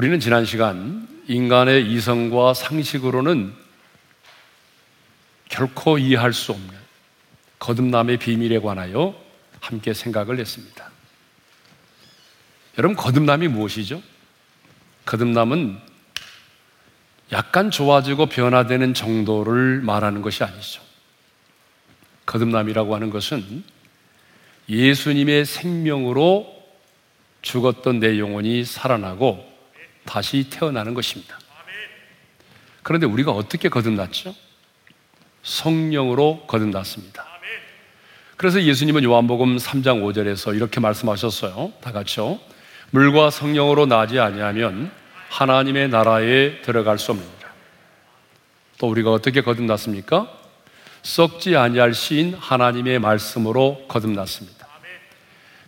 우리는 지난 시간 인간의 이성과 상식으로는 결코 이해할 수 없는 거듭남의 비밀에 관하여 함께 생각을 했습니다. 여러분, 거듭남이 무엇이죠? 거듭남은 약간 좋아지고 변화되는 정도를 말하는 것이 아니죠. 거듭남이라고 하는 것은 예수님의 생명으로 죽었던 내 영혼이 살아나고 다시 태어나는 것입니다. 그런데 우리가 어떻게 거듭났죠? 성령으로 거듭났습니다. 그래서 예수님은 요한복음 3장 5절에서 이렇게 말씀하셨어요. 다 같이요. 물과 성령으로 나지 아니하면 하나님의 나라에 들어갈 수 없느니라. 또 우리가 어떻게 거듭났습니까? 썩지 아니할 시인 하나님의 말씀으로 거듭났습니다.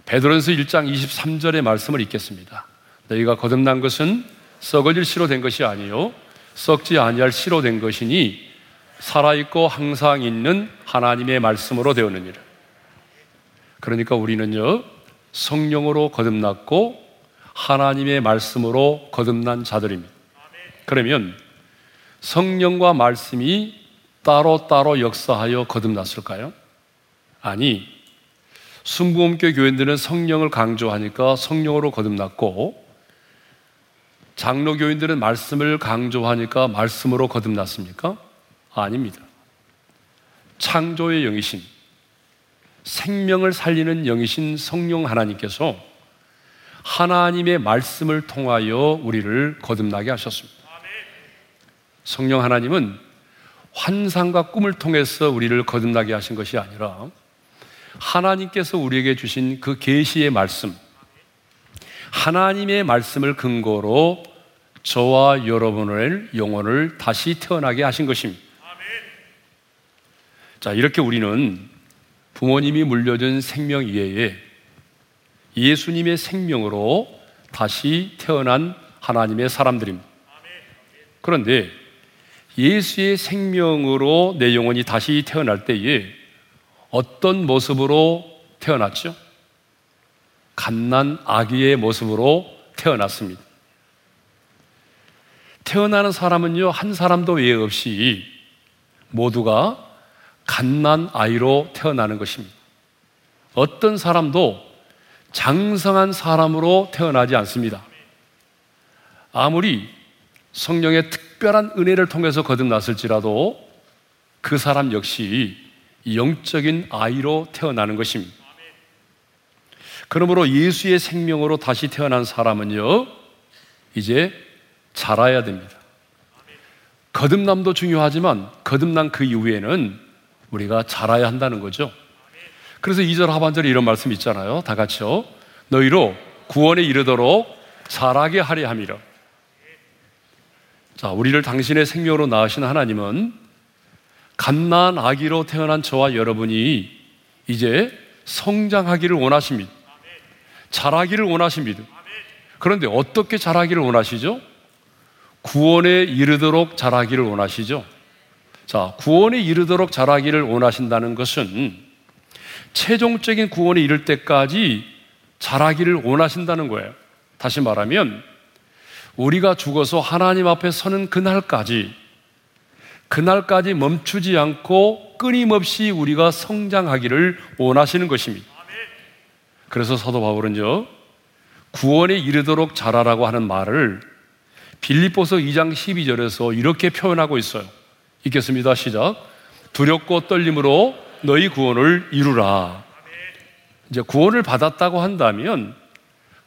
베드로전서 1장 23절의 말씀을 읽겠습니다. 너희가 거듭난 것은 썩어질 씨로 된 것이 아니요 썩지 아니할 씨로 된 것이니 살아있고 항상 있는 하나님의 말씀으로 되었느니라. 그러니까 우리는요 성령으로 거듭났고 하나님의 말씀으로 거듭난 자들입니다. 그러면 성령과 말씀이 따로따로 역사하여 거듭났을까요? 아니, 순부음교 교인들은 성령을 강조하니까 성령으로 거듭났고, 장로 교인들은 말씀을 강조하니까 말씀으로 거듭났습니까? 아닙니다. 창조의 영이신, 생명을 살리는 영이신 성령 하나님께서 하나님의 말씀을 통하여 우리를 거듭나게 하셨습니다. 성령 하나님은 환상과 꿈을 통해서 우리를 거듭나게 하신 것이 아니라 하나님께서 우리에게 주신 그 계시의 말씀, 하나님의 말씀을 근거로 저와 여러분의 영혼을 다시 태어나게 하신 것입니다. 자, 이렇게 우리는 부모님이 물려준 생명 이외에 예수님의 생명으로 다시 태어난 하나님의 사람들입니다. 그런데 예수의 생명으로 내 영혼이 다시 태어날 때에 어떤 모습으로 태어났죠? 갓난 아기의 모습으로 태어났습니다. 태어나는 사람은요, 한 사람도 외 없이 모두가 갓난 아이로 태어나는 것입니다. 어떤 사람도 장성한 사람으로 태어나지 않습니다. 아무리 성령의 특별한 은혜를 통해서 거듭났을지라도 그 사람 역시 영적인 아이로 태어나는 것입니다. 그러므로 예수의 생명으로 다시 태어난 사람은요, 이제 자라야 됩니다. 거듭남도 중요하지만 거듭난 그 이후에는 우리가 자라야 한다는 거죠. 그래서 2절 하반절에 이런 말씀 있잖아요. 다 같이요. 너희로 구원에 이르도록 자라게 하려 함이라. 자, 우리를 당신의 생명으로 낳으신 하나님은 갓난 아기로 태어난 저와 여러분이 이제 성장하기를 원하십니다. 자라기를 원하십니다. 그런데 어떻게 자라기를 원하시죠? 구원에 이르도록 자라기를 원하시죠? 자, 구원에 이르도록 자라기를 원하신다는 것은 최종적인 구원에 이를 때까지 자라기를 원하신다는 거예요. 다시 말하면 우리가 죽어서 하나님 앞에 서는 그날까지 그날까지 멈추지 않고 끊임없이 우리가 성장하기를 원하시는 것입니다. 그래서 사도 바울은요, 구원에 이르도록 자라라고 하는 말을 빌립보서 2장 12절에서 이렇게 표현하고 있어요. 읽겠습니다. 시작. 두렵고 떨림으로 너희 구원을 이루라. 이제 구원을 받았다고 한다면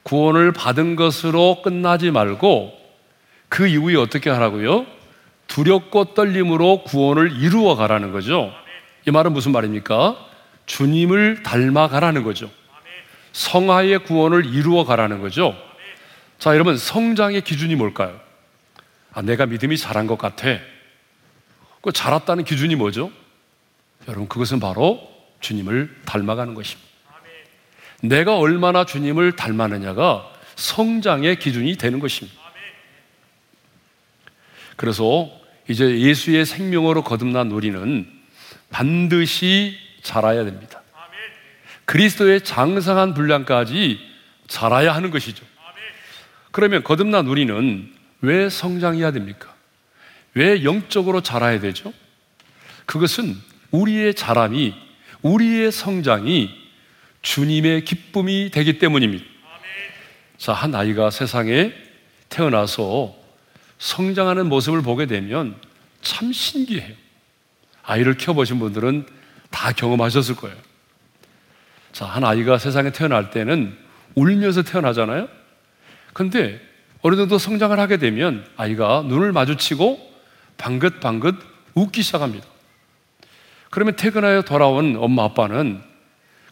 구원을 받은 것으로 끝나지 말고 그 이후에 어떻게 하라고요? 두렵고 떨림으로 구원을 이루어 가라는 거죠. 이 말은 무슨 말입니까? 주님을 닮아 가라는 거죠. 성화의 구원을 이루어 가라는 거죠. 자, 여러분, 성장의 기준이 뭘까요? 아, 내가 믿음이 잘한 것 같아. 그 자랐다는 기준이 뭐죠? 여러분, 그것은 바로 주님을 닮아가는 것입니다. 내가 얼마나 주님을 닮았느냐가 성장의 기준이 되는 것입니다. 그래서 이제 예수의 생명으로 거듭난 우리는 반드시 자라야 됩니다. 그리스도의 장성한 분량까지 자라야 하는 것이죠. 그러면 거듭난 우리는 왜 성장해야 됩니까? 왜 영적으로 자라야 되죠? 그것은 우리의 자람이, 우리의 성장이 주님의 기쁨이 되기 때문입니다. 자, 한 아이가 세상에 태어나서 성장하는 모습을 보게 되면 참 신기해요. 아이를 키워보신 분들은 다 경험하셨을 거예요. 자, 한 아이가 세상에 태어날 때는 울면서 태어나잖아요? 근데 어느 정도 성장을 하게 되면 아이가 눈을 마주치고 방긋방긋 웃기 시작합니다. 그러면 퇴근하여 돌아온 엄마 아빠는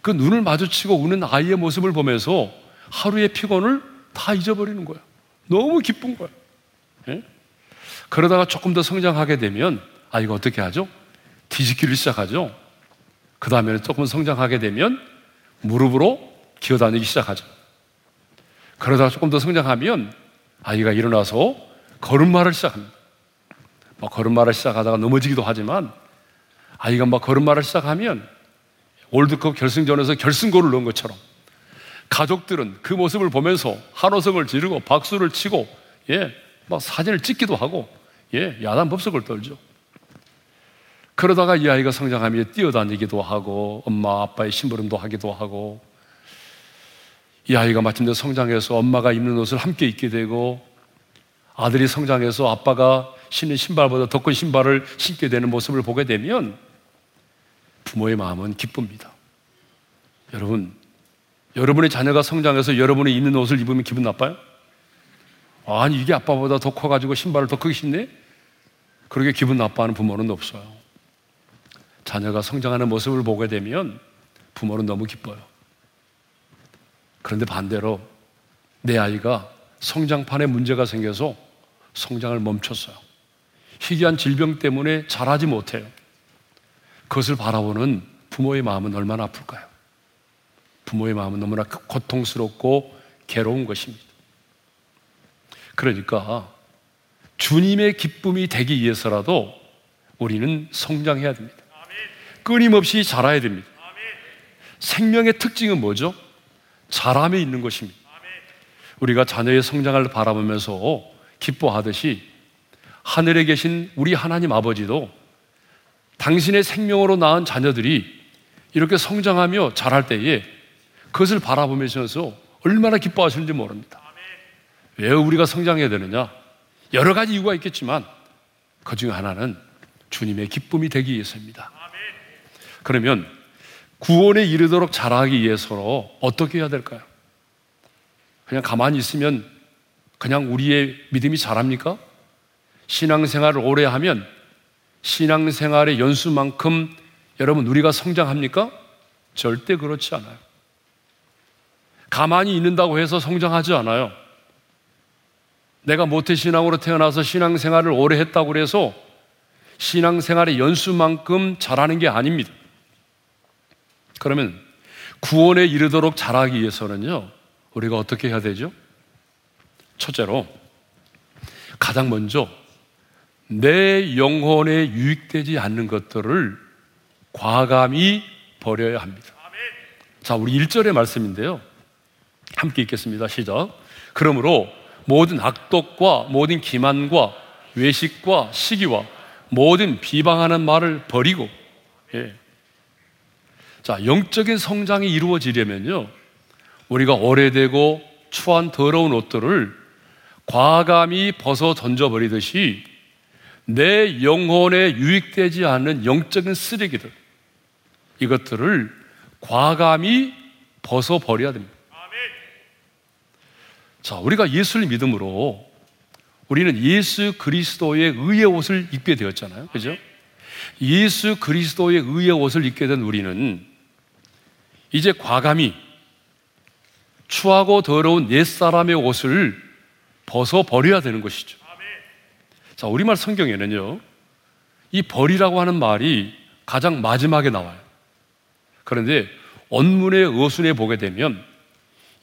그 눈을 마주치고 우는 아이의 모습을 보면서 하루의 피곤을 다 잊어버리는 거예요. 너무 기쁜 거예요. 예? 그러다가 조금 더 성장하게 되면 아이가 어떻게 하죠? 뒤집기를 시작하죠. 그 다음에 조금 성장하게 되면 무릎으로 기어다니기 시작하죠. 그러다가 조금 더 성장하면 아이가 일어나서 걸음마를 시작합니다. 뭐 걸음마를 시작하다가 넘어지기도 하지만 아이가 막 걸음마를 시작하면 월드컵 결승전에서 결승골을 넣은 것처럼 가족들은 그 모습을 보면서 한호성을 지르고 박수를 치고 예, 막 사진을 찍기도 하고 예, 야단 법석을 떨죠. 그러다가 이 아이가 성장하며 뛰어다니기도 하고 엄마 아빠의 심부름도 하기도 하고 이 아이가 마침내 성장해서 엄마가 입는 옷을 함께 입게 되고 아들이 성장해서 아빠가 신는 신발보다 더 큰 신발을 신게 되는 모습을 보게 되면 부모의 마음은 기쁩니다. 여러분, 여러분의 자녀가 성장해서 여러분이 입는 옷을 입으면 기분 나빠요? 아니, 이게 아빠보다 더 커가지고 신발을 더 크게 신네? 그렇게 기분 나빠하는 부모는 없어요. 자녀가 성장하는 모습을 보게 되면 부모는 너무 기뻐요. 그런데 반대로 내 아이가 성장판에 문제가 생겨서 성장을 멈췄어요. 희귀한 질병 때문에 자라지 못해요. 그것을 바라보는 부모의 마음은 얼마나 아플까요? 부모의 마음은 너무나 고통스럽고 괴로운 것입니다. 그러니까 주님의 기쁨이 되기 위해서라도 우리는 성장해야 됩니다. 끊임없이 자라야 됩니다. 생명의 특징은 뭐죠? 자람에 있는 것입니다. 우리가 자녀의 성장을 바라보면서 기뻐하듯이 하늘에 계신 우리 하나님 아버지도 당신의 생명으로 낳은 자녀들이 이렇게 성장하며 자랄 때에 그것을 바라보면서 얼마나 기뻐하시는지 모릅니다. 왜 우리가 성장해야 되느냐? 여러 가지 이유가 있겠지만 그 중에 하나는 주님의 기쁨이 되기 위해서입니다. 그러면 구원에 이르도록 자라기 위해서로 어떻게 해야 될까요? 그냥 가만히 있으면 그냥 우리의 믿음이 자랍니까? 신앙생활을 오래 하면 신앙생활의 연수만큼 여러분 우리가 성장합니까? 절대 그렇지 않아요. 가만히 있는다고 해서 성장하지 않아요. 내가 모태신앙으로 태어나서 신앙생활을 오래 했다고 해서 신앙생활의 연수만큼 잘하는 게 아닙니다. 그러면 구원에 이르도록 자라기 위해서는요, 우리가 어떻게 해야 되죠? 첫째로, 가장 먼저 내 영혼에 유익되지 않는 것들을 과감히 버려야 합니다. 자, 우리 1절의 말씀인데요. 함께 읽겠습니다. 시작. 그러므로 모든 악독과 모든 기만과 외식과 시기와 모든 비방하는 말을 버리고 예. 자, 영적인 성장이 이루어지려면요. 우리가 오래되고 추한 더러운 옷들을 과감히 벗어 던져버리듯이 내 영혼에 유익되지 않는 영적인 쓰레기들, 이것들을 과감히 벗어버려야 됩니다. 자, 우리가 예수를 믿음으로 우리는 예수 그리스도의 의의 옷을 입게 되었잖아요. 그죠? 예수 그리스도의 의의 옷을 입게 된 우리는 이제 과감히 추하고 더러운 옛 사람의 옷을 벗어 버려야 되는 것이죠. 자, 우리말 성경에는요, 이 벌이라고 하는 말이 가장 마지막에 나와요. 그런데 원문의 어순에 보게 되면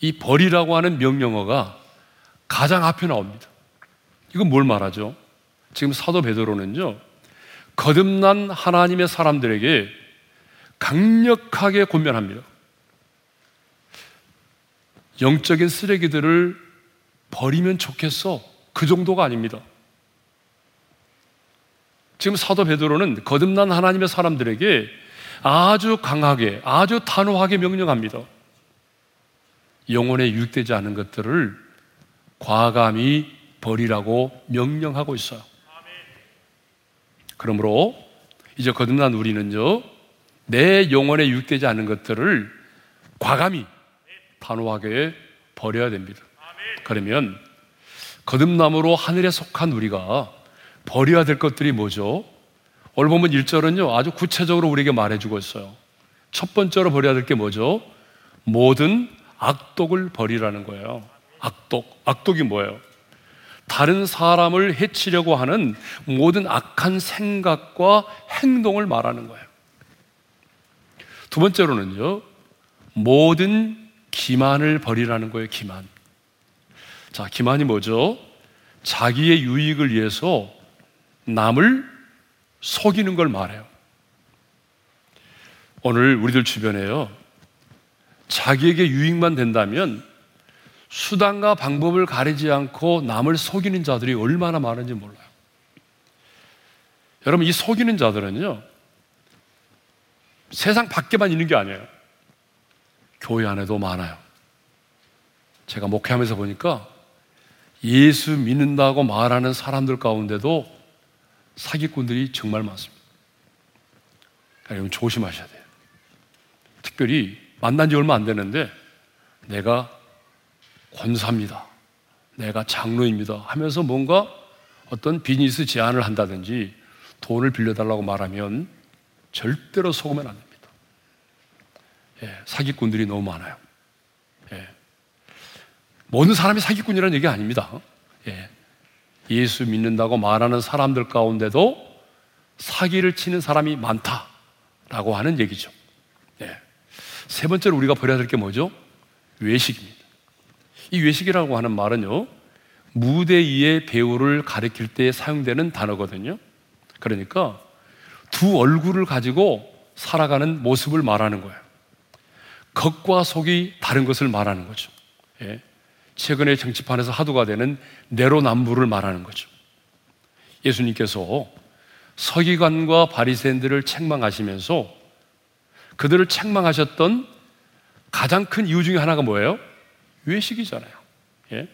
이 벌이라고 하는 명령어가 가장 앞에 나옵니다. 이건 뭘 말하죠? 지금 사도 베드로는요, 거듭난 하나님의 사람들에게 강력하게 권면합니다. 영적인 쓰레기들을 버리면 좋겠어. 그 정도가 아닙니다. 지금 사도 베드로는 거듭난 하나님의 사람들에게 아주 강하게, 아주 단호하게 명령합니다. 영혼에 유익되지 않은 것들을 과감히 버리라고 명령하고 있어요. 그러므로 이제 거듭난 우리는요, 내 영혼에 유익되지 않은 것들을 과감히 단호하게 버려야 됩니다. 그러면 거듭남으로 하늘에 속한 우리가 버려야 될 것들이 뭐죠? 오늘 보면 1절은요, 아주 구체적으로 우리에게 말해주고 있어요. 첫 번째로 버려야 될 게 뭐죠? 모든 악독을 버리라는 거예요. 악독. 악독이 뭐예요? 다른 사람을 해치려고 하는 모든 악한 생각과 행동을 말하는 거예요. 두 번째로는요, 모든 기만을 버리라는 거예요, 기만. 자, 기만이 뭐죠? 자기의 유익을 위해서 남을 속이는 걸 말해요. 오늘 우리들 주변에요. 자기에게 유익만 된다면 수단과 방법을 가리지 않고 남을 속이는 자들이 얼마나 많은지 몰라요. 여러분, 이 속이는 자들은요, 세상 밖에만 있는 게 아니에요. 교회 안에도 많아요. 제가 목회하면서 보니까 예수 믿는다고 말하는 사람들 가운데도 사기꾼들이 정말 많습니다. 여러분 조심하셔야 돼요. 특별히 만난 지 얼마 안 되는데 내가 권사입니다. 내가 장로입니다. 하면서 뭔가 어떤 비즈니스 제안을 한다든지 돈을 빌려달라고 말하면 절대로 속으면 안 됩니다. 예, 사기꾼들이 너무 많아요. 예. 모든 사람이 사기꾼이라는 얘기 아닙니다. 예. 예수 믿는다고 말하는 사람들 가운데도 사기를 치는 사람이 많다라고 하는 얘기죠. 예. 세 번째로 우리가 버려야 될 게 뭐죠? 외식입니다. 이 외식이라고 하는 말은요, 무대 위의 배우를 가리킬 때 사용되는 단어거든요. 그러니까 두 얼굴을 가지고 살아가는 모습을 말하는 거예요. 겉과 속이 다른 것을 말하는 거죠. 예. 최근에 정치판에서 하도가 되는 내로남불을 말하는 거죠. 예수님께서 서기관과 바리새인들을 책망하시면서 그들을 책망하셨던 가장 큰 이유 중에 하나가 뭐예요? 외식이잖아요. 예?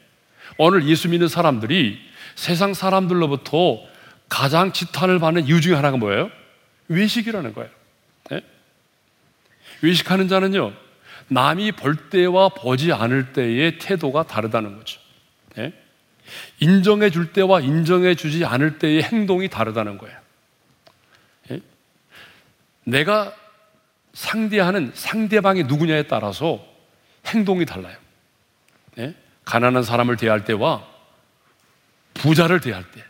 오늘 예수 믿는 사람들이 세상 사람들로부터 가장 지탄을 받는 이유 중에 하나가 뭐예요? 외식이라는 거예요. 예? 외식하는 자는요, 남이 볼 때와 보지 않을 때의 태도가 다르다는 거죠. 예? 인정해 줄 때와 인정해 주지 않을 때의 행동이 다르다는 거예요. 예? 내가 상대하는 상대방이 누구냐에 따라서 행동이 달라요. 예? 가난한 사람을 대할 때와 부자를 대할 때,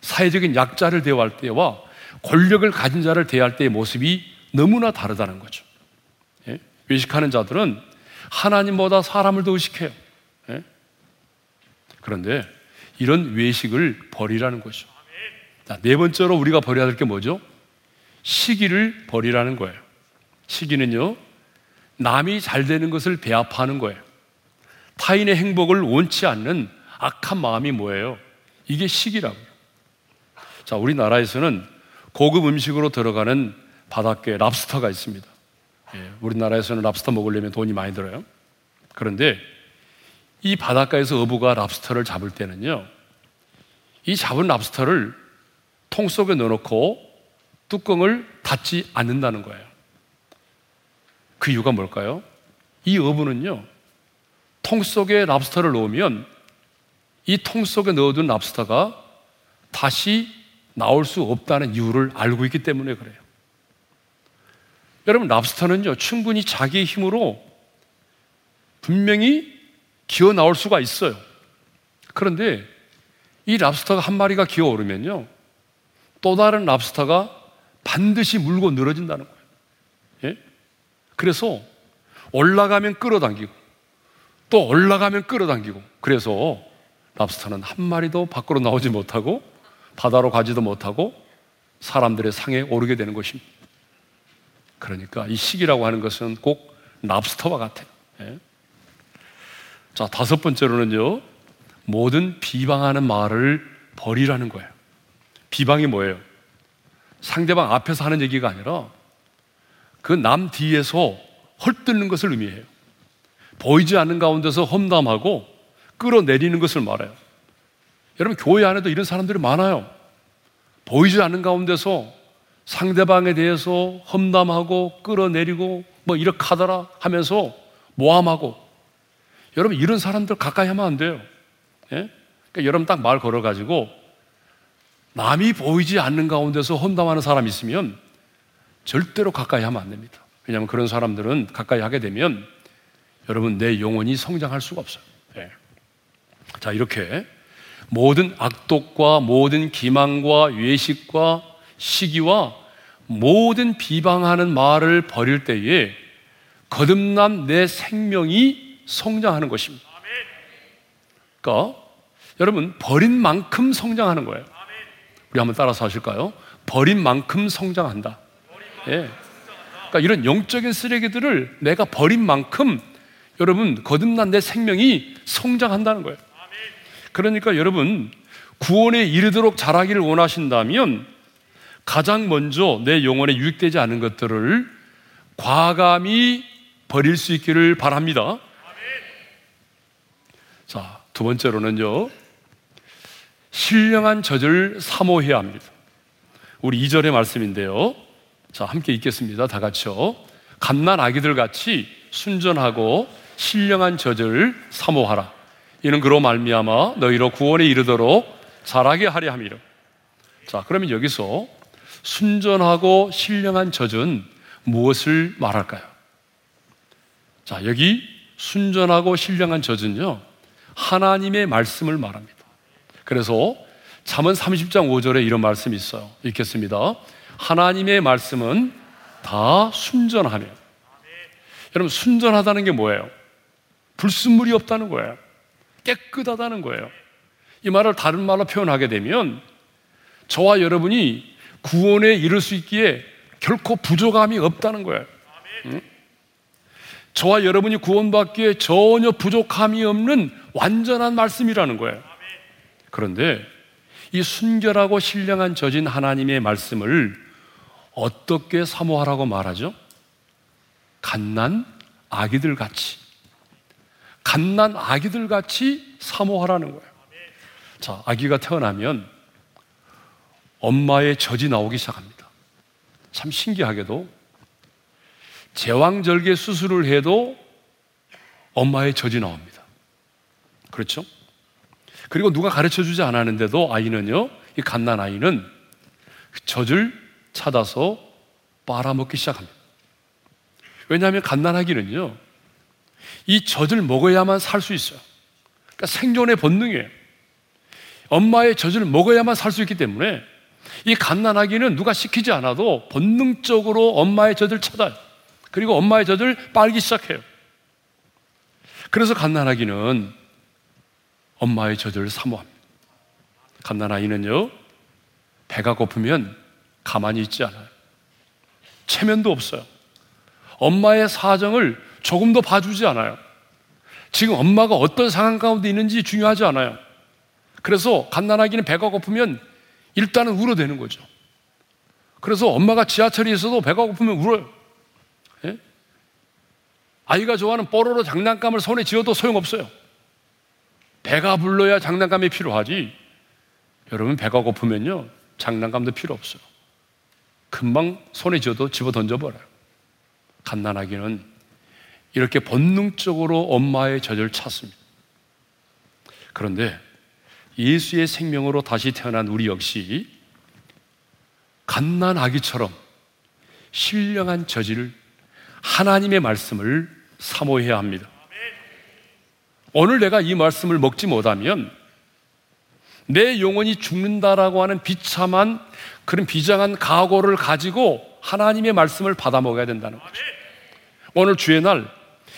사회적인 약자를 대할 때와 권력을 가진 자를 대할 때의 모습이 너무나 다르다는 거죠. 예? 외식하는 자들은 하나님보다 사람을 더 의식해요. 예? 그런데 이런 외식을 버리라는 거죠. 자, 네 번째로 우리가 버려야 될 게 뭐죠? 시기를 버리라는 거예요. 시기는요, 남이 잘 되는 것을 배합하는 거예요. 타인의 행복을 원치 않는 악한 마음이 뭐예요? 이게 시기라고요. 자, 우리나라에서는 고급 음식으로 들어가는 바닷게 랍스터가 있습니다. 예, 우리나라에서는 랍스터 먹으려면 돈이 많이 들어요. 그런데 이 바닷가에서 어부가 랍스터를 잡을 때는요, 이 잡은 랍스터를 통 속에 넣어놓고 뚜껑을 닫지 않는다는 거예요. 그 이유가 뭘까요? 이 어부는요, 통 속에 랍스터를 넣으면 이 통 속에 넣어둔 랍스터가 다시 나올 수 없다는 이유를 알고 있기 때문에 그래요. 여러분, 랍스터는요, 충분히 자기의 힘으로 분명히 기어 나올 수가 있어요. 그런데 이 랍스터가 한 마리가 기어 오르면요, 또 다른 랍스터가 반드시 물고 늘어진다는 거예요. 예? 그래서 올라가면 끌어당기고, 또 올라가면 끌어당기고 그래서 랍스터는 한 마리도 밖으로 나오지 못하고 바다로 가지도 못하고 사람들의 상에 오르게 되는 것입니다. 그러니까 이 시기라고 하는 것은 꼭 랍스터와 같아요. 예? 자, 다섯 번째로는요, 모든 비방하는 말을 버리라는 거예요. 비방이 뭐예요? 상대방 앞에서 하는 얘기가 아니라 그 남 뒤에서 헐뜯는 것을 의미해요. 보이지 않는 가운데서 험담하고 끌어내리는 것을 말해요. 여러분, 교회 안에도 이런 사람들이 많아요. 보이지 않는 가운데서 상대방에 대해서 험담하고 끌어내리고 뭐 이렇게 하더라 하면서 모함하고 여러분 이런 사람들 가까이 하면 안 돼요. 예? 그러니까 여러분 딱 말 걸어가지고 남이 보이지 않는 가운데서 험담하는 사람 있으면 절대로 가까이 하면 안 됩니다. 왜냐하면 그런 사람들은 가까이 하게 되면 여러분 내 영혼이 성장할 수가 없어요. 예. 자 이렇게 모든 악독과 모든 기망과 외식과 시기와 모든 비방하는 말을 버릴 때에 거듭난 내 생명이 성장하는 것입니다. 그러니까 여러분 버린 만큼 성장하는 거예요. 우리 한번 따라서 하실까요? 버린 만큼 성장한다. 예. 그러니까 이런 영적인 쓰레기들을 내가 버린 만큼 여러분 거듭난 내 생명이 성장한다는 거예요. 그러니까 여러분 구원에 이르도록 자라기를 원하신다면 가장 먼저 내 영혼에 유익되지 않은 것들을 과감히 버릴 수 있기를 바랍니다. 자, 두 번째로는요. 신령한 젖을 사모해야 합니다. 우리 2절의 말씀인데요. 자, 함께 읽겠습니다. 다 같이요. 갓난 아기들 같이 순전하고 신령한 젖을 사모하라. 이는 그로 말미암아 너희로 구원에 이르도록 자라게 하려 함이라. 자, 그러면 여기서 순전하고 신령한 젖은 무엇을 말할까요? 자, 여기 순전하고 신령한 젖은요, 하나님의 말씀을 말합니다. 그래서 잠언 30장 5절에 이런 말씀이 있어요. 읽겠습니다. 하나님의 말씀은 다 순전하며. 여러분, 순전하다는 게 뭐예요? 불순물이 없다는 거예요. 깨끗하다는 거예요. 이 말을 다른 말로 표현하게 되면 저와 여러분이 구원에 이를 수 있기에 결코 부족함이 없다는 거예요. 응? 저와 여러분이 구원받기에 전혀 부족함이 없는 완전한 말씀이라는 거예요. 그런데 이 순결하고 신령한 저진 하나님의 말씀을 어떻게 사모하라고 말하죠? 갓난 아기들 같이. 갓난 아기들 같이 사모하라는 거예요. 자, 아기가 태어나면 엄마의 젖이 나오기 시작합니다. 참 신기하게도 제왕절개 수술을 해도 엄마의 젖이 나옵니다. 그렇죠? 그리고 누가 가르쳐 주지 않았는데도 아이는요, 이 갓난 아이는 그 젖을 찾아서 빨아먹기 시작합니다. 왜냐하면 갓난아기는요, 이 젖을 먹어야만 살 수 있어요. 그러니까 생존의 본능이에요. 엄마의 젖을 먹어야만 살 수 있기 때문에 이 갓난아기는 누가 시키지 않아도 본능적으로 엄마의 젖을 찾아요. 그리고 엄마의 젖을 빨기 시작해요. 그래서 갓난아기는 엄마의 젖을 사모합니다. 갓난아이는요, 배가 고프면 가만히 있지 않아요. 체면도 없어요. 엄마의 사정을 조금도 봐주지 않아요. 지금 엄마가 어떤 상황 가운데 있는지 중요하지 않아요. 그래서 갓난아기는 배가 고프면 일단은 울어대는 거죠. 그래서 엄마가 지하철에 있어도 배가 고프면 울어요. 예? 아이가 좋아하는 뽀로로 장난감을 손에 쥐어도 소용없어요. 배가 불러야 장난감이 필요하지. 여러분, 배가 고프면요, 장난감도 필요 없어요. 금방 손에 쥐어도 집어 던져버려요. 갓난아기는 이렇게 본능적으로 엄마의 젖을 찾습니다. 그런데 예수의 생명으로 다시 태어난 우리 역시 갓난 아기처럼 신령한 저지를 하나님의 말씀을 사모해야 합니다. 오늘 내가 이 말씀을 먹지 못하면 내 영혼이 죽는다라고 하는 비참한 그런 비장한 각오를 가지고 하나님의 말씀을 받아 먹어야 된다는 거죠. 오늘 주의 날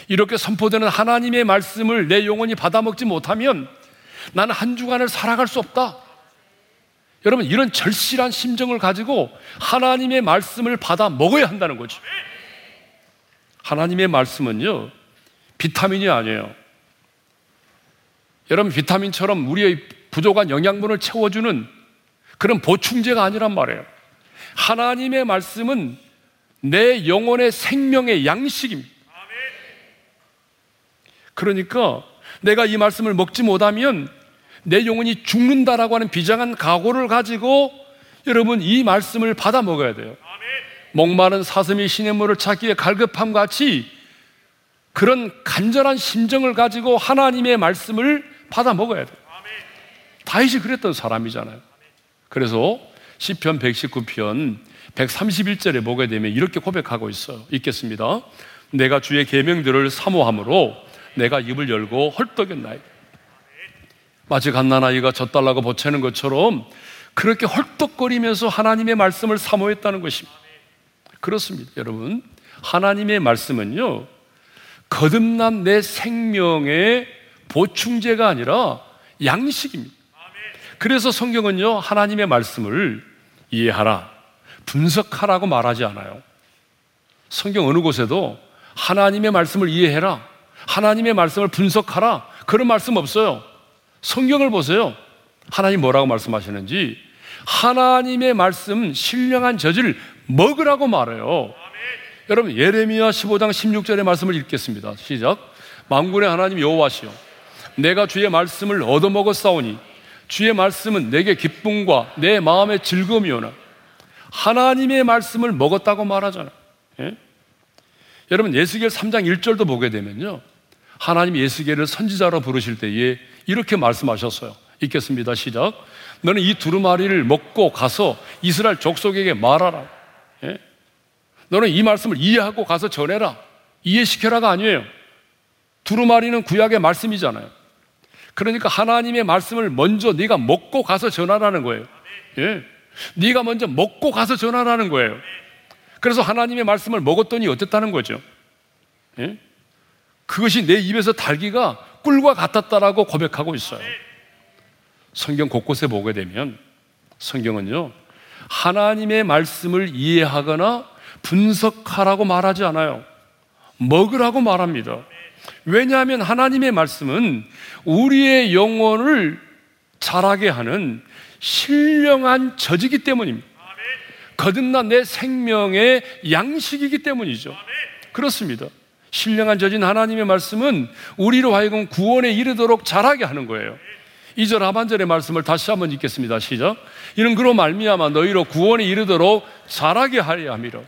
이렇게 선포되는 하나님의 말씀을 내 영혼이 받아 먹지 못하면 나는 한 주간을 살아갈 수 없다. 여러분, 이런 절실한 심정을 가지고 하나님의 말씀을 받아 먹어야 한다는 거죠. 하나님의 말씀은요, 비타민이 아니에요. 여러분 비타민처럼 우리의 부족한 영양분을 채워주는 그런 보충제가 아니란 말이에요. 하나님의 말씀은 내 영혼의 생명의 양식입니다. 그러니까 내가 이 말씀을 먹지 못하면 내 영혼이 죽는다라고 하는 비장한 각오를 가지고 여러분 이 말씀을 받아 먹어야 돼요. 목마른 사슴이 시냇물을 찾기에 갈급함 같이 그런 간절한 심정을 가지고 하나님의 말씀을 받아 먹어야 돼요. 다윗이 그랬던 사람이잖아요. 그래서 시편 119편 131절에 보게 되면 이렇게 고백하고 있어요. 읽겠습니다. 내가 주의 계명들을 사모함으로 내가 입을 열고 헐떡였나이. 마치 갓난아이가 젖달라고 보채는 것처럼 그렇게 헐떡거리면서 하나님의 말씀을 사모했다는 것입니다. 그렇습니다, 여러분. 하나님의 말씀은요, 거듭난 내 생명의 보충제가 아니라 양식입니다. 그래서 성경은요, 하나님의 말씀을 이해하라, 분석하라고 말하지 않아요. 성경 어느 곳에도 하나님의 말씀을 이해해라, 하나님의 말씀을 분석하라, 그런 말씀 없어요. 성경을 보세요. 하나님 뭐라고 말씀하시는지 하나님의 말씀 신령한 젖을 먹으라고 말해요. 여러분 예레미야 15장 16절의 말씀을 읽겠습니다. 시작. 만군의 하나님 여호와시여 내가 주의 말씀을 얻어먹었사오니 주의 말씀은 내게 기쁨과 내 마음의 즐거움이오나 하나님의 말씀을 먹었다고 말하잖아요. 예? 여러분 예수겔 3장 1절도 보게 되면요. 하나님 예수계를 선지자로 부르실 때에 이렇게 말씀하셨어요. 읽겠습니다. 시작. 너는 이 두루마리를 먹고 가서 이스라엘 족속에게 말하라. 예? 너는 이 말씀을 이해하고 가서 전해라. 이해시켜라가 아니에요. 두루마리는 구약의 말씀이잖아요. 그러니까 하나님의 말씀을 먼저 네가 먹고 가서 전하라는 거예요. 예. 네가 먼저 먹고 가서 전하라는 거예요. 그래서 하나님의 말씀을 먹었더니 어땠다는 거죠. 예? 그것이 내 입에서 달기가 꿀과 같았다라고 고백하고 있어요. 성경 곳곳에 보게 되면 성경은요, 하나님의 말씀을 이해하거나 분석하라고 말하지 않아요. 먹으라고 말합니다. 왜냐하면 하나님의 말씀은 우리의 영혼을 자라게 하는 신령한 저지기 때문입니다. 거듭난 내 생명의 양식이기 때문이죠. 그렇습니다. 신령한 저진 하나님의 말씀은 우리로 하여금 구원에 이르도록 자라게 하는 거예요. 2절 하반절의 말씀을 다시 한번 읽겠습니다. 시작. 이는 그로 말미암아 너희로 구원에 이르도록 자라게 하려 함이라.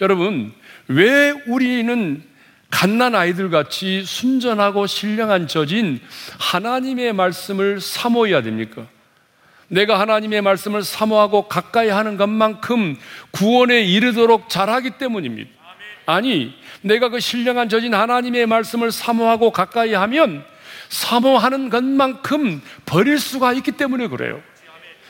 여러분, 왜 우리는 갓난 아이들 같이 순전하고 신령한 저진 하나님의 말씀을 사모해야 됩니까? 내가 하나님의 말씀을 사모하고 가까이 하는 것만큼 구원에 이르도록 잘하기 때문입니다. 아니, 내가 그 신령한 저진 하나님의 말씀을 사모하고 가까이 하면 사모하는 것만큼 버릴 수가 있기 때문에 그래요.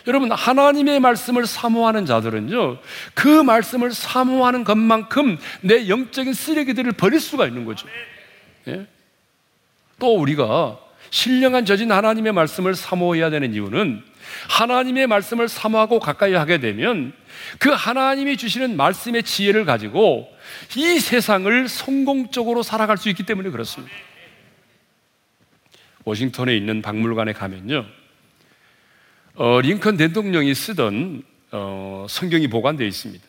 여러분, 하나님의 말씀을 사모하는 자들은요, 그 말씀을 사모하는 것만큼 내 영적인 쓰레기들을 버릴 수가 있는 거죠. 예? 또 우리가 신령한 저진 하나님의 말씀을 사모해야 되는 이유는 하나님의 말씀을 사모하고 가까이 하게 되면 그 하나님이 주시는 말씀의 지혜를 가지고 이 세상을 성공적으로 살아갈 수 있기 때문에 그렇습니다. 워싱턴에 있는 박물관에 가면요. 어, 링컨 대통령이 쓰던 어, 성경이 보관되어 있습니다.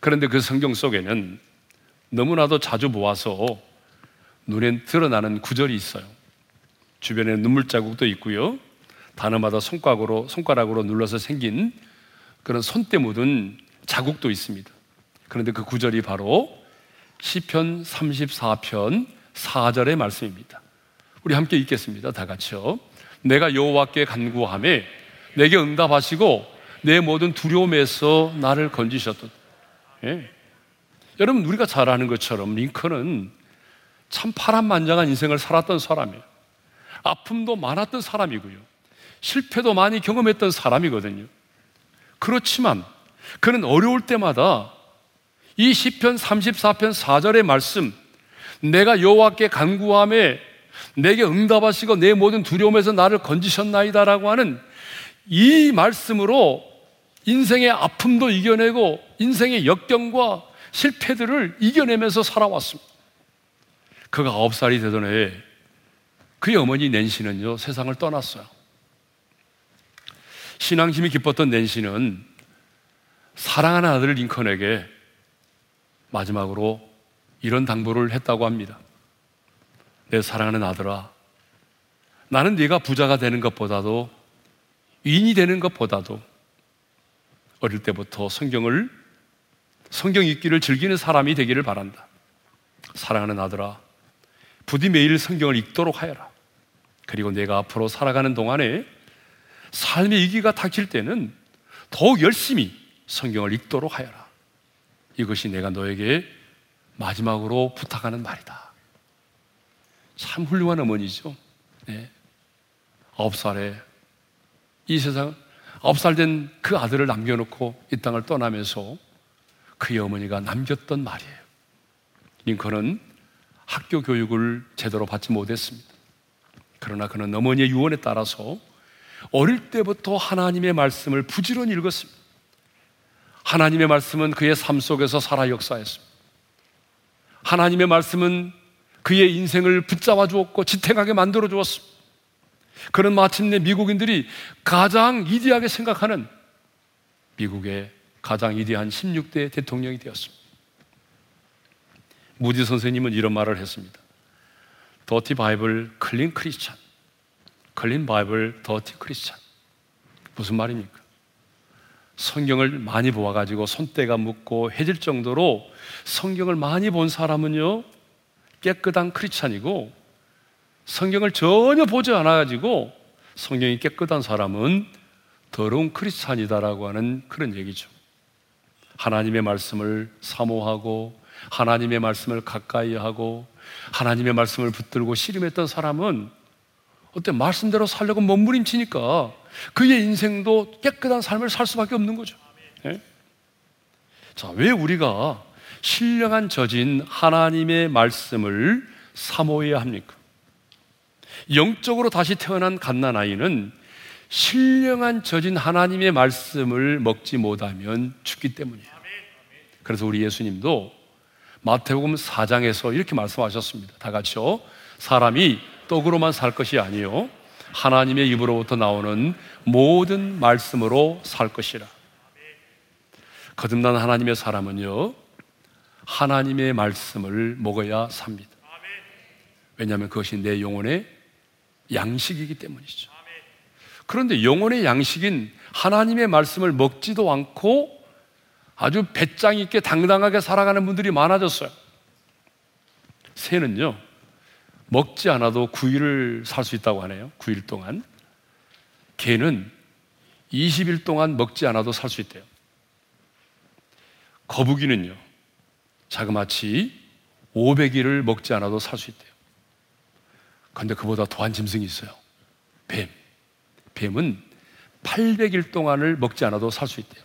그런데 그 성경 속에는 너무나도 자주 보아서 눈에 드러나는 구절이 있어요. 주변에 눈물 자국도 있고요. 단어마다 손가락으로, 손가락으로 눌러서 생긴 그런 손때 묻은 자국도 있습니다. 그런데 그 구절이 바로 시편 34편 4절의 말씀입니다. 우리 함께 읽겠습니다. 다 같이요. 내가 여호와께 간구함에 내게 응답하시고 내 모든 두려움에서 나를 건지셨다. 예. 여러분 우리가 잘 아는 것처럼 링컨은 참 파란만장한 인생을 살았던 사람이에요. 아픔도 많았던 사람이고요. 실패도 많이 경험했던 사람이거든요. 그렇지만 그는 어려울 때마다 이 시편 34편 4절의 말씀 내가 여호와께 간구함에 내게 응답하시고 내 모든 두려움에서 나를 건지셨나이다라고 하는 이 말씀으로 인생의 아픔도 이겨내고 인생의 역경과 실패들을 이겨내면서 살아왔습니다. 그가 아홉 살이 되던 해에 그의 어머니 낸시는요, 세상을 떠났어요. 신앙심이 깊었던 낸시는 사랑하는 아들 링컨에게 마지막으로 이런 당부를 했다고 합니다. 내 사랑하는 아들아, 나는 네가 부자가 되는 것보다도 인이 되는 것보다도 어릴 때부터 성경을 성경 읽기를 즐기는 사람이 되기를 바란다. 사랑하는 아들아, 부디 매일 성경을 읽도록 하여라. 그리고 내가 앞으로 살아가는 동안에 삶의 위기가 닥칠 때는 더욱 열심히 성경을 읽도록 하여라. 이것이 내가 너에게 마지막으로 부탁하는 말이다. 참 훌륭한 어머니죠. 네. 아홉 살에 이 세상 아홉 살 된 그 아들을 남겨놓고 이 땅을 떠나면서 그의 어머니가 남겼던 말이에요. 링컨은 학교 교육을 제대로 받지 못했습니다. 그러나 그는 어머니의 유언에 따라서 어릴 때부터 하나님의 말씀을 부지런히 읽었습니다. 하나님의 말씀은 그의 삶 속에서 살아 역사했습니다. 하나님의 말씀은 그의 인생을 붙잡아 주었고 지탱하게 만들어 주었습니다. 그는 마침내 미국인들이 가장 이디하게 생각하는 미국의 가장 위대한 16대 대통령이 되었습니다. 무디 선생님은 이런 말을 했습니다. Dirty Bible clean Christian. Clean Bible dirty Christian. 무슨 말입니까? 성경을 많이 보아 가지고 손때가 묻고 해질 정도로 성경을 많이 본 사람은요, 깨끗한 크리스찬이고, 성경을 전혀 보지 않아 가지고 성경이 깨끗한 사람은 더러운 크리스찬이다라고 하는 그런 얘기죠. 하나님의 말씀을 사모하고, 하나님의 말씀을 가까이 하고, 하나님의 말씀을 붙들고 씨름했던 사람은 어때 말씀대로 살려고 몸부림치니까 그의 인생도 깨끗한 삶을 살 수밖에 없는 거죠. 네? 자, 왜 우리가 신령한 저진 하나님의 말씀을 사모해야 합니까? 영적으로 다시 태어난 갓난 아이는 신령한 저진 하나님의 말씀을 먹지 못하면 죽기 때문이에요. 그래서 우리 예수님도 마태복음 4장에서 이렇게 말씀하셨습니다. 다 같이요. 사람이 떡으로만 살 것이 아니요 하나님의 입으로부터 나오는 모든 말씀으로 살 것이라. 거듭난 하나님의 사람은요, 하나님의 말씀을 먹어야 삽니다. 왜냐하면 그것이 내 영혼의 양식이기 때문이죠. 그런데 영혼의 양식인 하나님의 말씀을 먹지도 않고 아주 배짱 있게 당당하게 살아가는 분들이 많아졌어요. 새는요, 먹지 않아도 9일을 살 수 있다고 하네요. 9일 동안. 개는 20일 동안 먹지 않아도 살 수 있대요. 거북이는요, 자그마치 500일을 먹지 않아도 살 수 있대요. 그런데 그보다 더한 짐승이 있어요. 뱀. 뱀은 800일 동안을 먹지 않아도 살 수 있대요.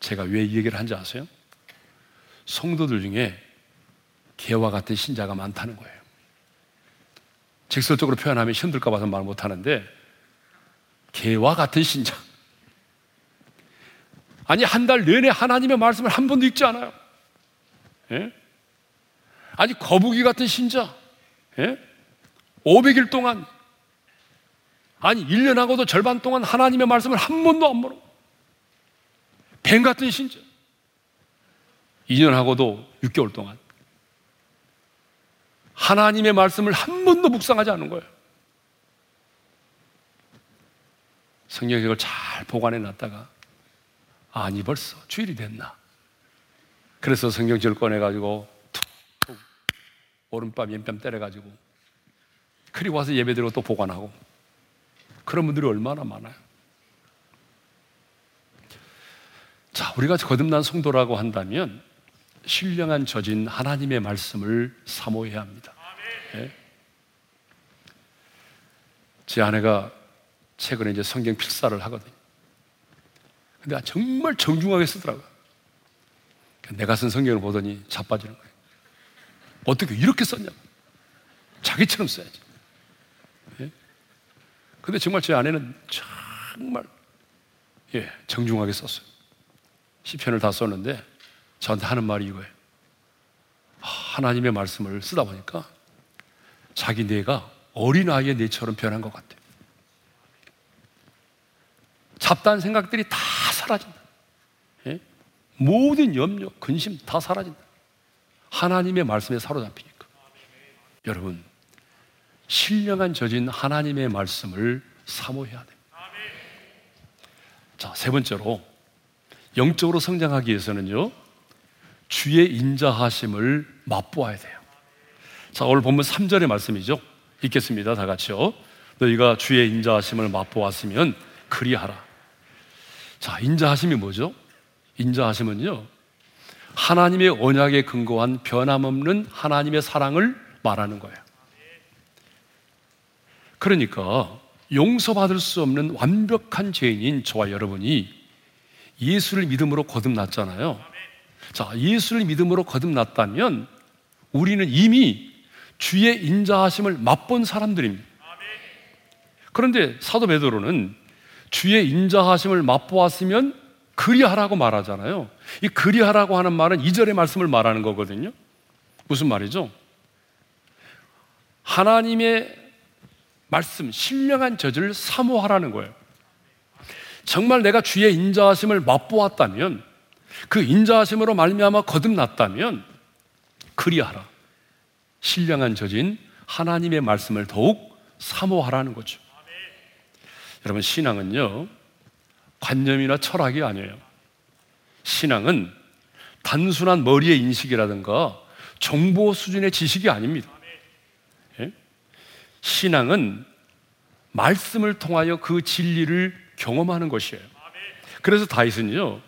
제가 왜 이 얘기를 한지 아세요? 성도들 중에 개와 같은 신자가 많다는 거예요. 직설적으로 표현하면 힘들까 봐서 말 못하는데 개와 같은 신자. 아니 한 달 내내 하나님의 말씀을 한 번도 읽지 않아요. 예? 아니 거북이 같은 신자. 예? 500일 동안 아니 1년하고도 절반 동안 하나님의 말씀을 한 번도 안 물어. 뱀 같은 신자. 2년하고도 6개월 동안 하나님의 말씀을 한 번도 묵상하지 않은 거예요. 성경에 이걸 잘 보관해 놨다가 아니 벌써 주일이 됐나? 그래서 성경책을 꺼내가지고 툭툭 오른밤 왼밤 때려가지고 그리고 와서 예배드리고 또 보관하고 그런 분들이 얼마나 많아요. 자, 우리가 거듭난 성도라고 한다면 신령한 저진 하나님의 말씀을 사모해야 합니다. 네? 제 아내가 최근에 이제 성경 필사를 하거든요. 근데 정말 정중하게 쓰더라고요. 내가 쓴 성경을 보더니 자빠지는 거예요. 어떻게 이렇게 썼냐? 자기처럼 써야지. 예? 근데 정말 제 아내는 정말 예, 정중하게 썼어요. 시편을 다 썼는데 저한테 하는 말이 이거예요. 하나님의 말씀을 쓰다 보니까 자기 뇌가 어린아이의 내처럼 변한 것 같아요. 잡다한 생각들이 다 사라진다. 예? 모든 염려, 근심 다 사라진다. 하나님의 말씀에 사로잡히니까. 여러분, 신령한 저진 하나님의 말씀을 사모해야 됩니다. 자, 세 번째로, 영적으로 성장하기 위해서는요, 주의 인자하심을 맛보아야 돼요. 자, 오늘 본문 3절의 말씀이죠. 읽겠습니다. 다 같이요. 너희가 주의 인자하심을 맛보았으면 그리하라. 자, 인자하심이 뭐죠? 인자하심은요, 하나님의 언약에 근거한 변함없는 하나님의 사랑을 말하는 거예요. 그러니까 용서받을 수 없는 완벽한 죄인인 저와 여러분이 예수를 믿음으로 거듭났잖아요. 자, 예수를 믿음으로 거듭났다면 우리는 이미 주의 인자하심을 맛본 사람들입니다. 그런데 사도 베드로는 주의 인자하심을 맛보았으면 그리하라고 말하잖아요. 이 그리하라고 하는 말은 이절의 말씀을 말하는 거거든요. 무슨 말이죠? 하나님의 말씀, 신령한 저주를 사모하라는 거예요. 정말 내가 주의 인자하심을 맛보았다면 그 인자하심으로 말미암아 거듭났다면 그리하라. 신령한 저진 하나님의 말씀을 더욱 사모하라는 거죠. 여러분, 신앙은요, 관념이나 철학이 아니에요. 신앙은 단순한 머리의 인식이라든가 정보 수준의 지식이 아닙니다. 예? 신앙은 말씀을 통하여 그 진리를 경험하는 것이에요. 그래서 다윗은요,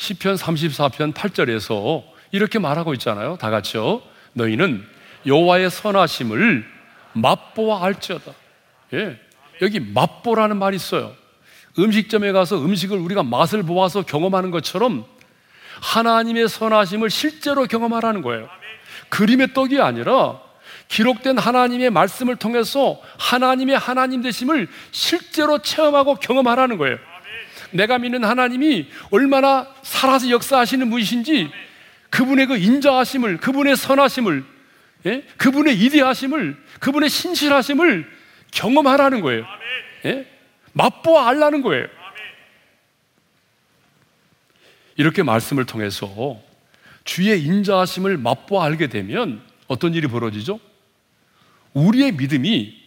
시편 34편 8절에서 이렇게 말하고 있잖아요. 다 같이요. 너희는 여호와의 선하심을 맛보아 알지어다. 예. 여기 맛보라는 말이 있어요. 음식점에 가서 음식을 우리가 맛을 보아서 경험하는 것처럼 하나님의 선하심을 실제로 경험하라는 거예요. 그림의 떡이 아니라 기록된 하나님의 말씀을 통해서 하나님의 하나님 되심을 실제로 체험하고 경험하라는 거예요. 내가 믿는 하나님이 얼마나 살아서 역사하시는 분이신지 그분의 그 인자하심을, 그분의 선하심을, 예? 그분의 이대하심을, 그분의 신실하심을 경험하라는 거예요. 예? 맛보아 알라는 거예요. 이렇게 말씀을 통해서 주의 인자하심을 맛보아 알게 되면 어떤 일이 벌어지죠? 우리의 믿음이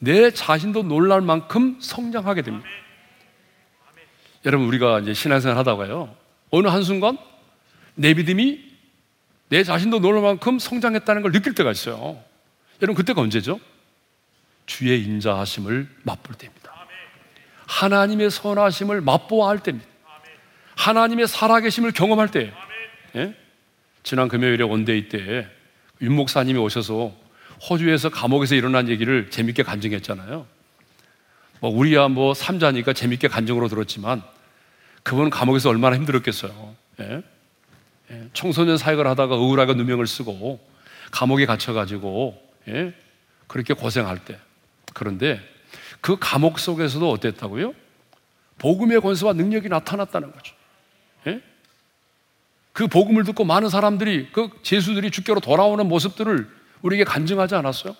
내 자신도 놀랄 만큼 성장하게 됩니다. 여러분, 우리가 이제 신앙생활 하다가요, 어느 한 순간 내 믿음이 내 자신도 놀랄 만큼 성장했다는 걸 느낄 때가 있어요. 여러분, 그때가 언제죠? 주의 인자하심을 맛볼 때입니다. 하나님의 선하심을 맛보아 할 때입니다. 하나님의 살아계심을 경험할 때. 예? 지난 금요일에 One Day 때 윤 목사님이 오셔서 호주에서 감옥에서 일어난 얘기를 재밌게 간증했잖아요. 뭐 우리야 뭐 삼자니까 재밌게 간증으로 들었지만 그분은 감옥에서 얼마나 힘들었겠어요. 예? 예? 청소년 사역을 하다가 억울하게 누명을 쓰고 감옥에 갇혀가지고 예? 그렇게 고생할 때 그런데 그 감옥 속에서도 어땠다고요? 복음의 권세와 능력이 나타났다는 거죠. 예? 그 복음을 듣고 많은 사람들이 그 제수들이 주께로 돌아오는 모습들을 우리에게 간증하지 않았어요?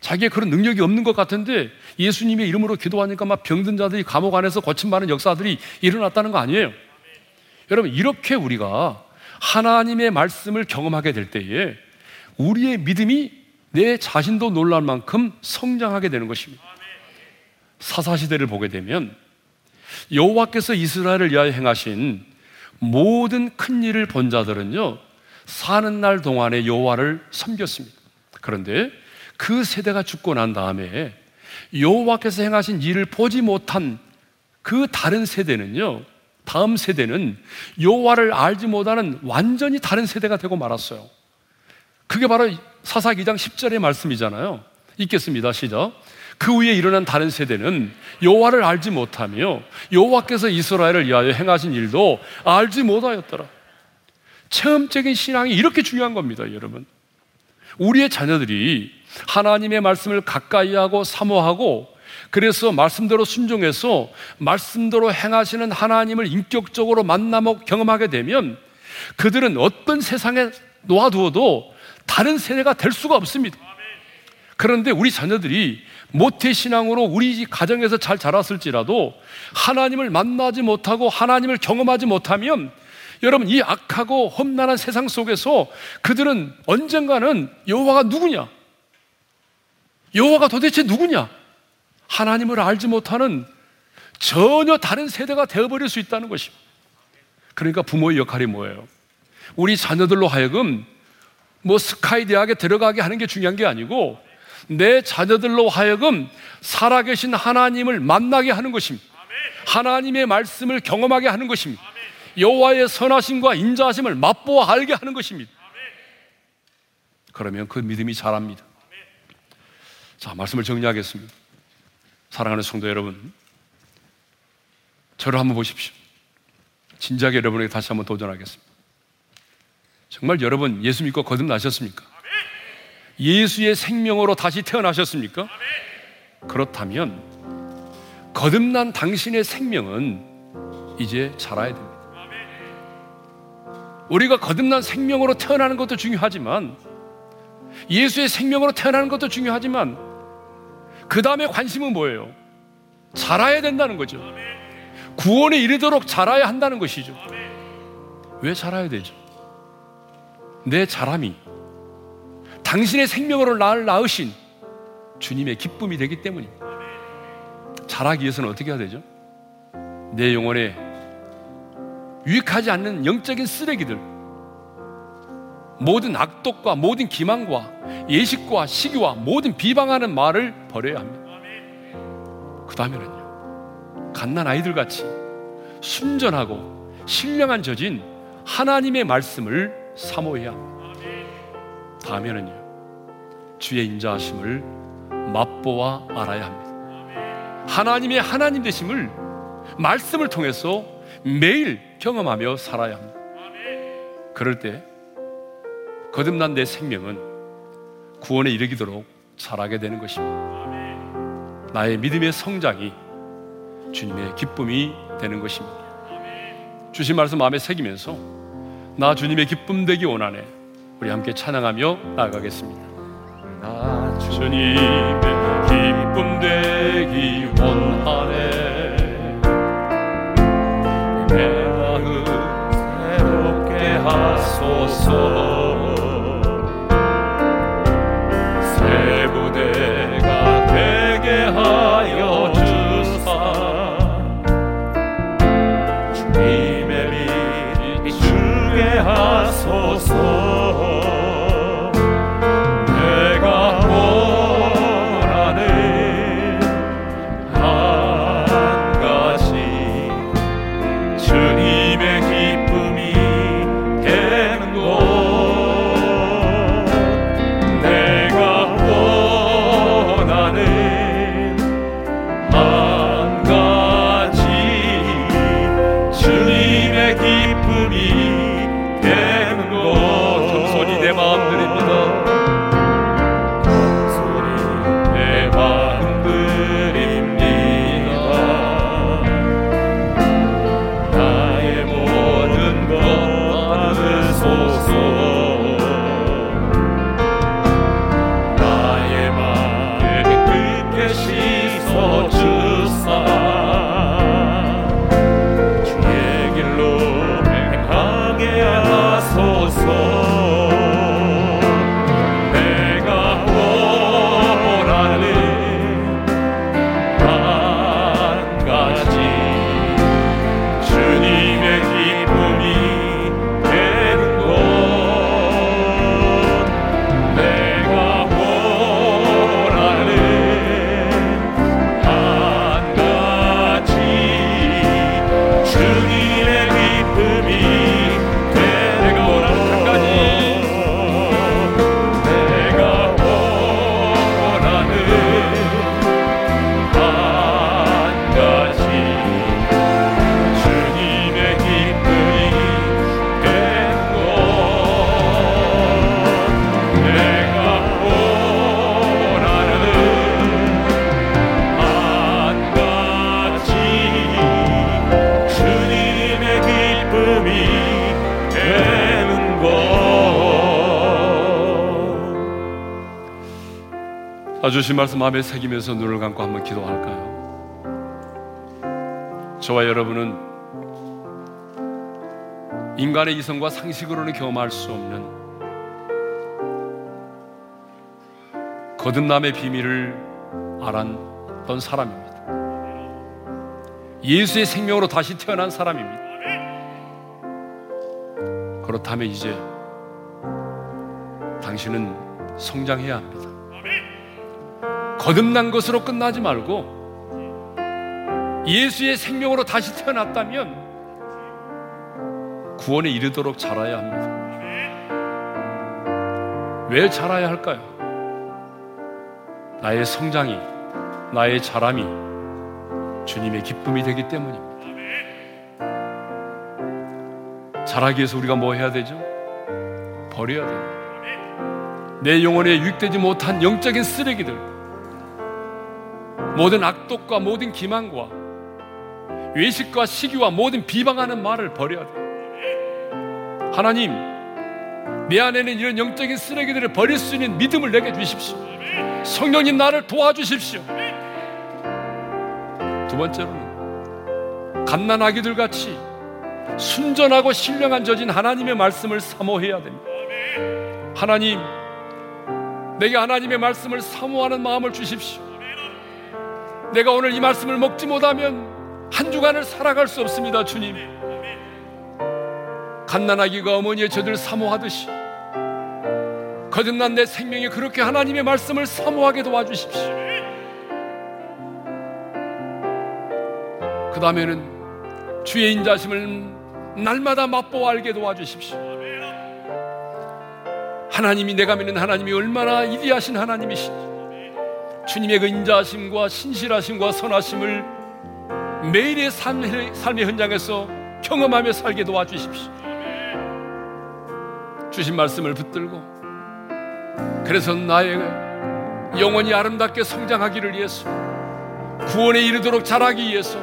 예? 자기의 그런 능력이 없는 것 같은데 예수님의 이름으로 기도하니까 막 병든 자들이 감옥 안에서 거침많은 역사들이 일어났다는 거 아니에요? 여러분, 이렇게 우리가 하나님의 말씀을 경험하게 될 때에 우리의 믿음이 내 자신도 놀랄 만큼 성장하게 되는 것입니다. 사사시대를 보게 되면 여호와께서 이스라엘을 위하여 행하신 모든 큰 일을 본 자들은요 사는 날 동안에 여호와를 섬겼습니다. 그런데 그 세대가 죽고 난 다음에 여호와께서 행하신 일을 보지 못한 그 다른 세대는요 다음 세대는 여호와를 알지 못하는 완전히 다른 세대가 되고 말았어요. 그게 바로 사사 기장 10절의 말씀이잖아요. 읽겠습니다. 시작. 그 후에 일어난 다른 세대는 여호와를 알지 못하며 여호와께서 이스라엘을 위하여 행하신 일도 알지 못하였더라. 체험적인 신앙이 이렇게 중요한 겁니다, 여러분. 우리의 자녀들이 하나님의 말씀을 가까이 하고 사모하고 그래서 말씀대로 순종해서 말씀대로 행하시는 하나님을 인격적으로 만나고 경험하게 되면 그들은 어떤 세상에 놓아두어도 다른 세대가 될 수가 없습니다. 그런데 우리 자녀들이 모태신앙으로 우리 가정에서 잘 자랐을지라도 하나님을 만나지 못하고 하나님을 경험하지 못하면 여러분 이 악하고 험난한 세상 속에서 그들은 언젠가는 여호와가 누구냐? 여호와가 도대체 누구냐? 하나님을 알지 못하는 전혀 다른 세대가 되어버릴 수 있다는 것입니다. 그러니까 부모의 역할이 뭐예요? 우리 자녀들로 하여금 뭐 스카이 대학에 들어가게 하는 게 중요한 게 아니고 내 자녀들로 하여금 살아계신 하나님을 만나게 하는 것입니다. 하나님의 말씀을 경험하게 하는 것입니다. 여호와의 선하심과 인자하심을 맛보아 알게 하는 것입니다. 그러면 그 믿음이 자랍니다. 자, 말씀을 정리하겠습니다. 사랑하는 성도 여러분, 저를 한번 보십시오. 진작에 여러분에게 다시 한번 도전하겠습니다. 정말 여러분 예수 믿고 거듭나셨습니까? 예수의 생명으로 다시 태어나셨습니까? 그렇다면 거듭난 당신의 생명은 이제 자라야 됩니다. 우리가 거듭난 생명으로 태어나는 것도 중요하지만 예수의 생명으로 태어나는 것도 중요하지만 그 다음에 관심은 뭐예요? 자라야 된다는 거죠. 구원에 이르도록 자라야 한다는 것이죠. 왜 자라야 되죠? 내 자람이 당신의 생명으로 나를 낳으신 주님의 기쁨이 되기 때문입니다. 자라기 위해서는 어떻게 해야 되죠? 내 영혼에 유익하지 않는 영적인 쓰레기들, 모든 악독과 모든 기만과 예식과 시기와 모든 비방하는 말을 버려야 합니다. 그 다음에는요, 갓난 아이들 같이 순전하고 신령한 젖인 하나님의 말씀을 사모해야 합니다. 다음에는요, 주의 인자하심을 맛보아 알아야 합니다. 하나님의 하나님 되심을 말씀을 통해서 매일 경험하며 살아야 합니다. 그럴 때 거듭난 내 생명은 구원에 이르기도록 자라게 되는 것입니다. 나의 믿음의 성장이 주님의 기쁨이 되는 것입니다. 주신 말씀 마음에 새기면서 나 주님의 기쁨 되기 원하네. 우리 함께 찬양하며 나아가겠습니다. 나 주님의 기쁨 되기 원하네. 내 마음 새롭게 하소서. 주신 말씀 마음에 새기면서 눈을 감고 한번 기도할까요? 저와 여러분은 인간의 이성과 상식으로는 경험할 수 없는 거듭남의 비밀을 알았던 사람입니다. 예수의 생명으로 다시 태어난 사람입니다. 그렇다면 이제 당신은 성장해야 합니다. 거듭난 것으로 끝나지 말고 예수의 생명으로 다시 태어났다면 구원에 이르도록 자라야 합니다. 왜 자라야 할까요? 나의 성장이, 나의 자람이 주님의 기쁨이 되기 때문입니다. 자라기 위해서 우리가 뭐 해야 되죠? 버려야 됩니다. 내 영혼에 유익되지 못한 영적인 쓰레기들, 모든 악독과 모든 기만과 외식과 시기와 모든 비방하는 말을 버려야 돼요. 하나님, 내 안에는 이런 영적인 쓰레기들을 버릴 수 있는 믿음을 내게 주십시오. 성령님 나를 도와주십시오. 두 번째로는 갓난아기들 같이 순전하고 신령한 저진 하나님의 말씀을 사모해야 됩니다. 하나님, 내게 하나님의 말씀을 사모하는 마음을 주십시오. 내가 오늘 이 말씀을 먹지 못하면 한 주간을 살아갈 수 없습니다, 주님. 갓난아기가 어머니의 젖을 사모하듯이 거듭난 내 생명이 그렇게 하나님의 말씀을 사모하게 도와주십시오. 그 다음에는 주의 인자심을 날마다 맛보아 알게 도와주십시오. 하나님이 내가 믿는 하나님이 얼마나 이리하신 하나님이신지 주님의 그 인자하심과 신실하심과 선하심을 매일의 삶의, 삶의 현장에서 경험하며 살게 도와주십시오. 주신 말씀을 붙들고 그래서 나의 영혼이 아름답게 성장하기를 위해서 구원에 이르도록 자라기 위해서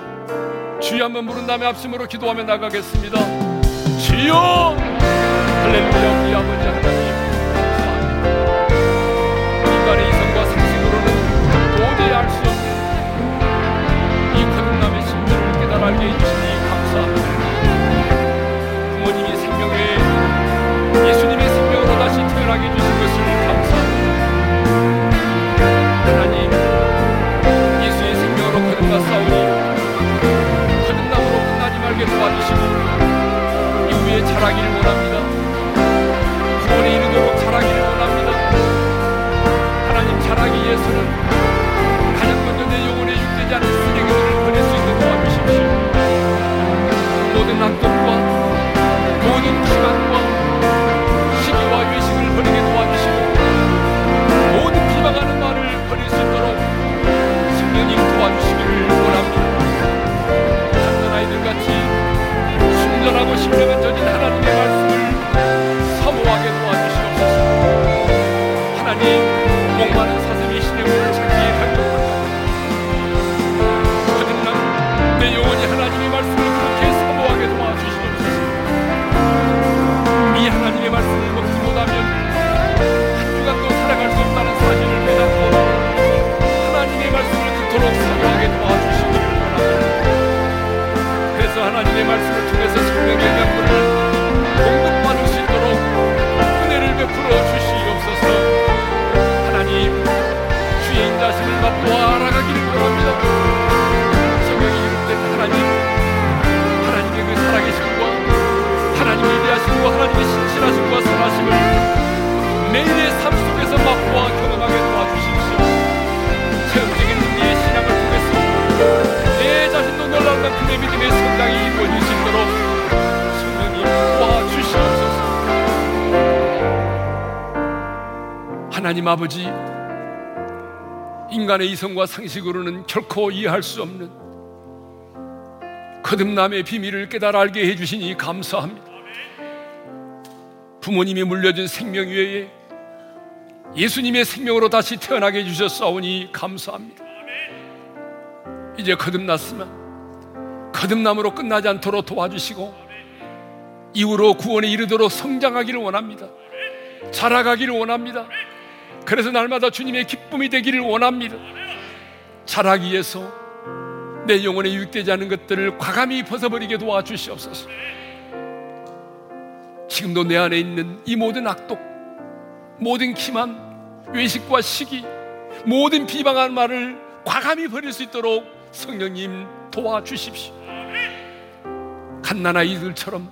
주여 한번 부른 다음에 앞심으로 기도하며 나가겠습니다. 주여 할렐루야 하나님 아버지, 인간의 이성과 상식으로는 결코 이해할 수 없는 거듭남의 비밀을 깨달아 알게 해주시니 감사합니다. 부모님이 물려준 생명 외에 예수님의 생명으로 다시 태어나게 해주셨사오니 감사합니다. 이제 거듭났으면 거듭남으로 끝나지 않도록 도와주시고 이후로 구원에 이르도록 성장하기를 원합니다. 자라가기를 원합니다. 그래서 날마다 주님의 기쁨이 되기를 원합니다. 자라기 위해서 내 영혼에 유익되지 않은 것들을 과감히 벗어버리게 도와주시옵소서. 지금도 내 안에 있는 이 모든 악독, 모든 기만, 외식과 시기, 모든 비방한 말을 과감히 버릴 수 있도록 성령님 도와주십시오. 갓난 아 이들처럼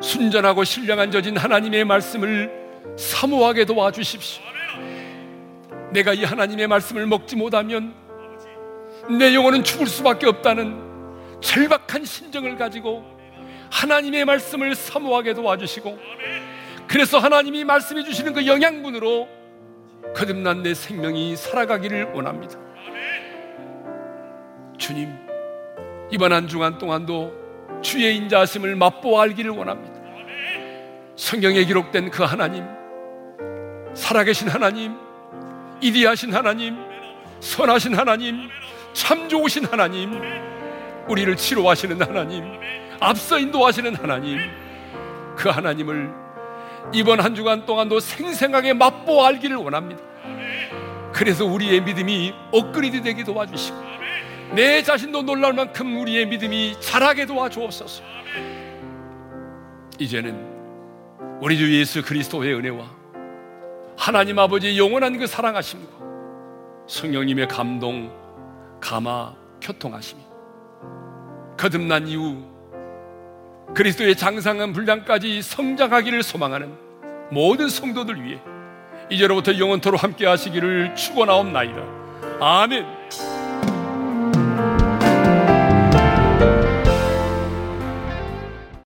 순전하고 신령한 저진 하나님의 말씀을 사모하게 도와주십시오. 내가 이 하나님의 말씀을 먹지 못하면 내 영혼은 죽을 수밖에 없다는 절박한 심정을 가지고 하나님의 말씀을 사모하게 도와주시고 그래서 하나님이 말씀해 주시는 그 영양분으로 거듭난 내 생명이 살아가기를 원합니다. 주님, 이번 한 주간 동안도 주의 인자하심을 맛보아 알기를 원합니다. 성경에 기록된 그 하나님, 살아계신 하나님, 이디하신 하나님, 선하신 하나님, 참 좋으신 하나님, 우리를 치료하시는 하나님, 앞서 인도하시는 하나님, 그 하나님을 이번 한 주간 동안도 생생하게 맛보아 알기를 원합니다. 그래서 우리의 믿음이 업그레이드 되게 도와주시고, 내 자신도 놀랄 만큼 우리의 믿음이 자라게 도와주옵소서. 이제는 우리 주 예수 그리스도의 은혜와 하나님 아버지의 영원한 그 사랑하심과 성령님의 감동, 감화, 교통하심이 거듭난 이후 그리스도의 장상한 분량까지 성장하기를 소망하는 모든 성도들 위해 이제로부터 영원토로 함께 하시기를 축원하옵나이다. 아멘.